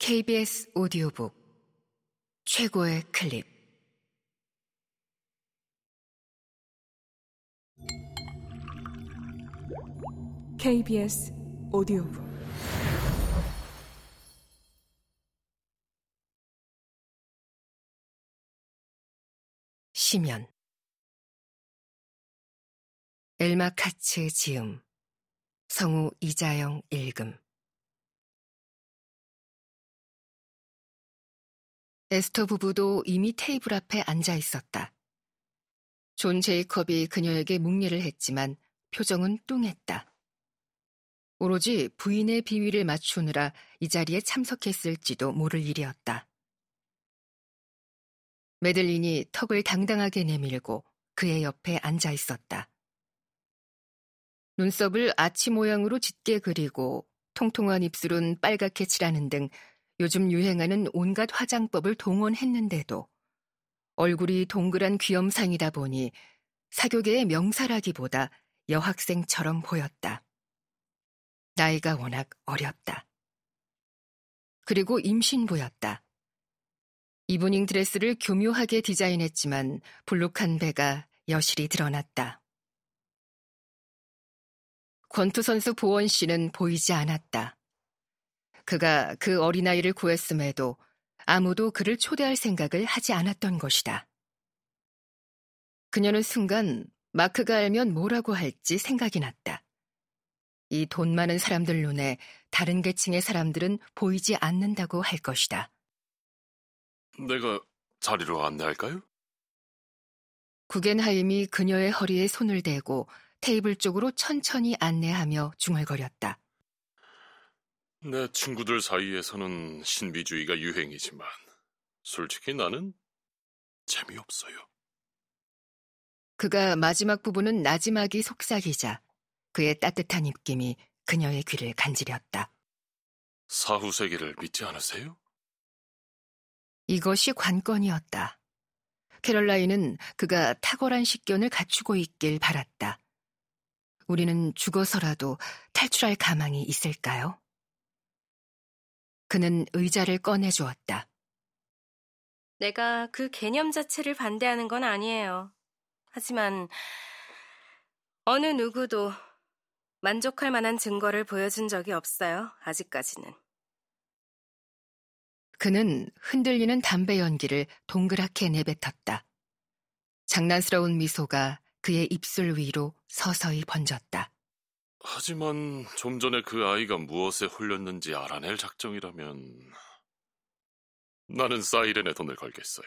KBS 오디오북 최고의 클립. KBS 오디오북. 시면 엘마 카츠 지음. 성우 이자영 읽음 에스터 부부도 이미 테이블 앞에 앉아 있었다. 존 제이컵이 그녀에게 묵례를 했지만 표정은 뚱했다. 오로지 부인의 비위를 맞추느라 이 자리에 참석했을지도 모를 일이었다. 매들린이 턱을 당당하게 내밀고 그의 옆에 앉아 있었다. 눈썹을 아치 모양으로 짙게 그리고 통통한 입술은 빨갛게 칠하는 등 요즘 유행하는 온갖 화장법을 동원했는데도 얼굴이 동그란 귀염상이다 보니 사교계의 명사라기보다 여학생처럼 보였다. 나이가 워낙 어렸다. 그리고 임신부였다. 이브닝 드레스를 교묘하게 디자인했지만 불룩한 배가 여실히 드러났다. 권투 선수 보원 씨는 보이지 않았다. 그가 그 어린아이를 구했음에도 아무도 그를 초대할 생각을 하지 않았던 것이다. 그녀는 순간 마크가 알면 뭐라고 할지 생각이 났다. 이 돈 많은 사람들 눈에 다른 계층의 사람들은 보이지 않는다고 할 것이다. 내가 자리로 안내할까요? 구겐하임이 그녀의 허리에 손을 대고 테이블 쪽으로 천천히 안내하며 중얼거렸다. 내 친구들 사이에서는 신비주의가 유행이지만 솔직히 나는 재미없어요. 그가 마지막 부분은 나지막이 속삭이자 그의 따뜻한 입김이 그녀의 귀를 간지렸다. 사후 세계를 믿지 않으세요? 이것이 관건이었다. 캐럴라인은 그가 탁월한 식견을 갖추고 있길 바랐다. 우리는 죽어서라도 탈출할 가망이 있을까요? 그는 의자를 꺼내 주었다. 내가 그 개념 자체를 반대하는 건 아니에요. 하지만 어느 누구도 만족할 만한 증거를 보여준 적이 없어요. 아직까지는. 그는 흔들리는 담배 연기를 동그랗게 내뱉었다. 장난스러운 미소가 그의 입술 위로 서서히 번졌다. 하지만 좀 전에 그 아이가 무엇에 홀렸는지 알아낼 작정이라면 나는 사이렌에 돈을 걸겠어요.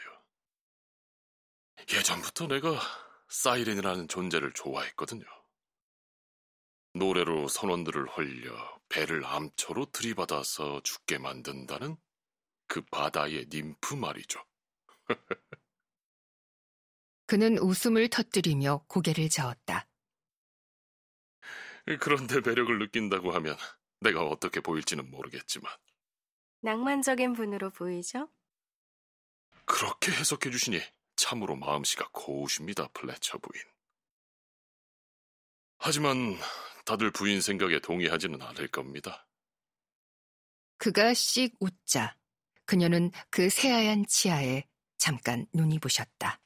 예전부터 내가 사이렌이라는 존재를 좋아했거든요. 노래로 선원들을 홀려 배를 암초로 들이받아서 죽게 만든다는 그 바다의 님프 말이죠. 그는 웃음을 터뜨리며 고개를 저었다. 그런데 매력을 느낀다고 하면 내가 어떻게 보일지는 모르겠지만. 낭만적인 분으로 보이죠? 그렇게 해석해 주시니 참으로 마음씨가 고우십니다, 플래처 부인. 하지만 다들 부인 생각에 동의하지는 않을 겁니다. 그가 씩 웃자 그녀는 그 새하얀 치아에 잠깐 눈이 부셨다.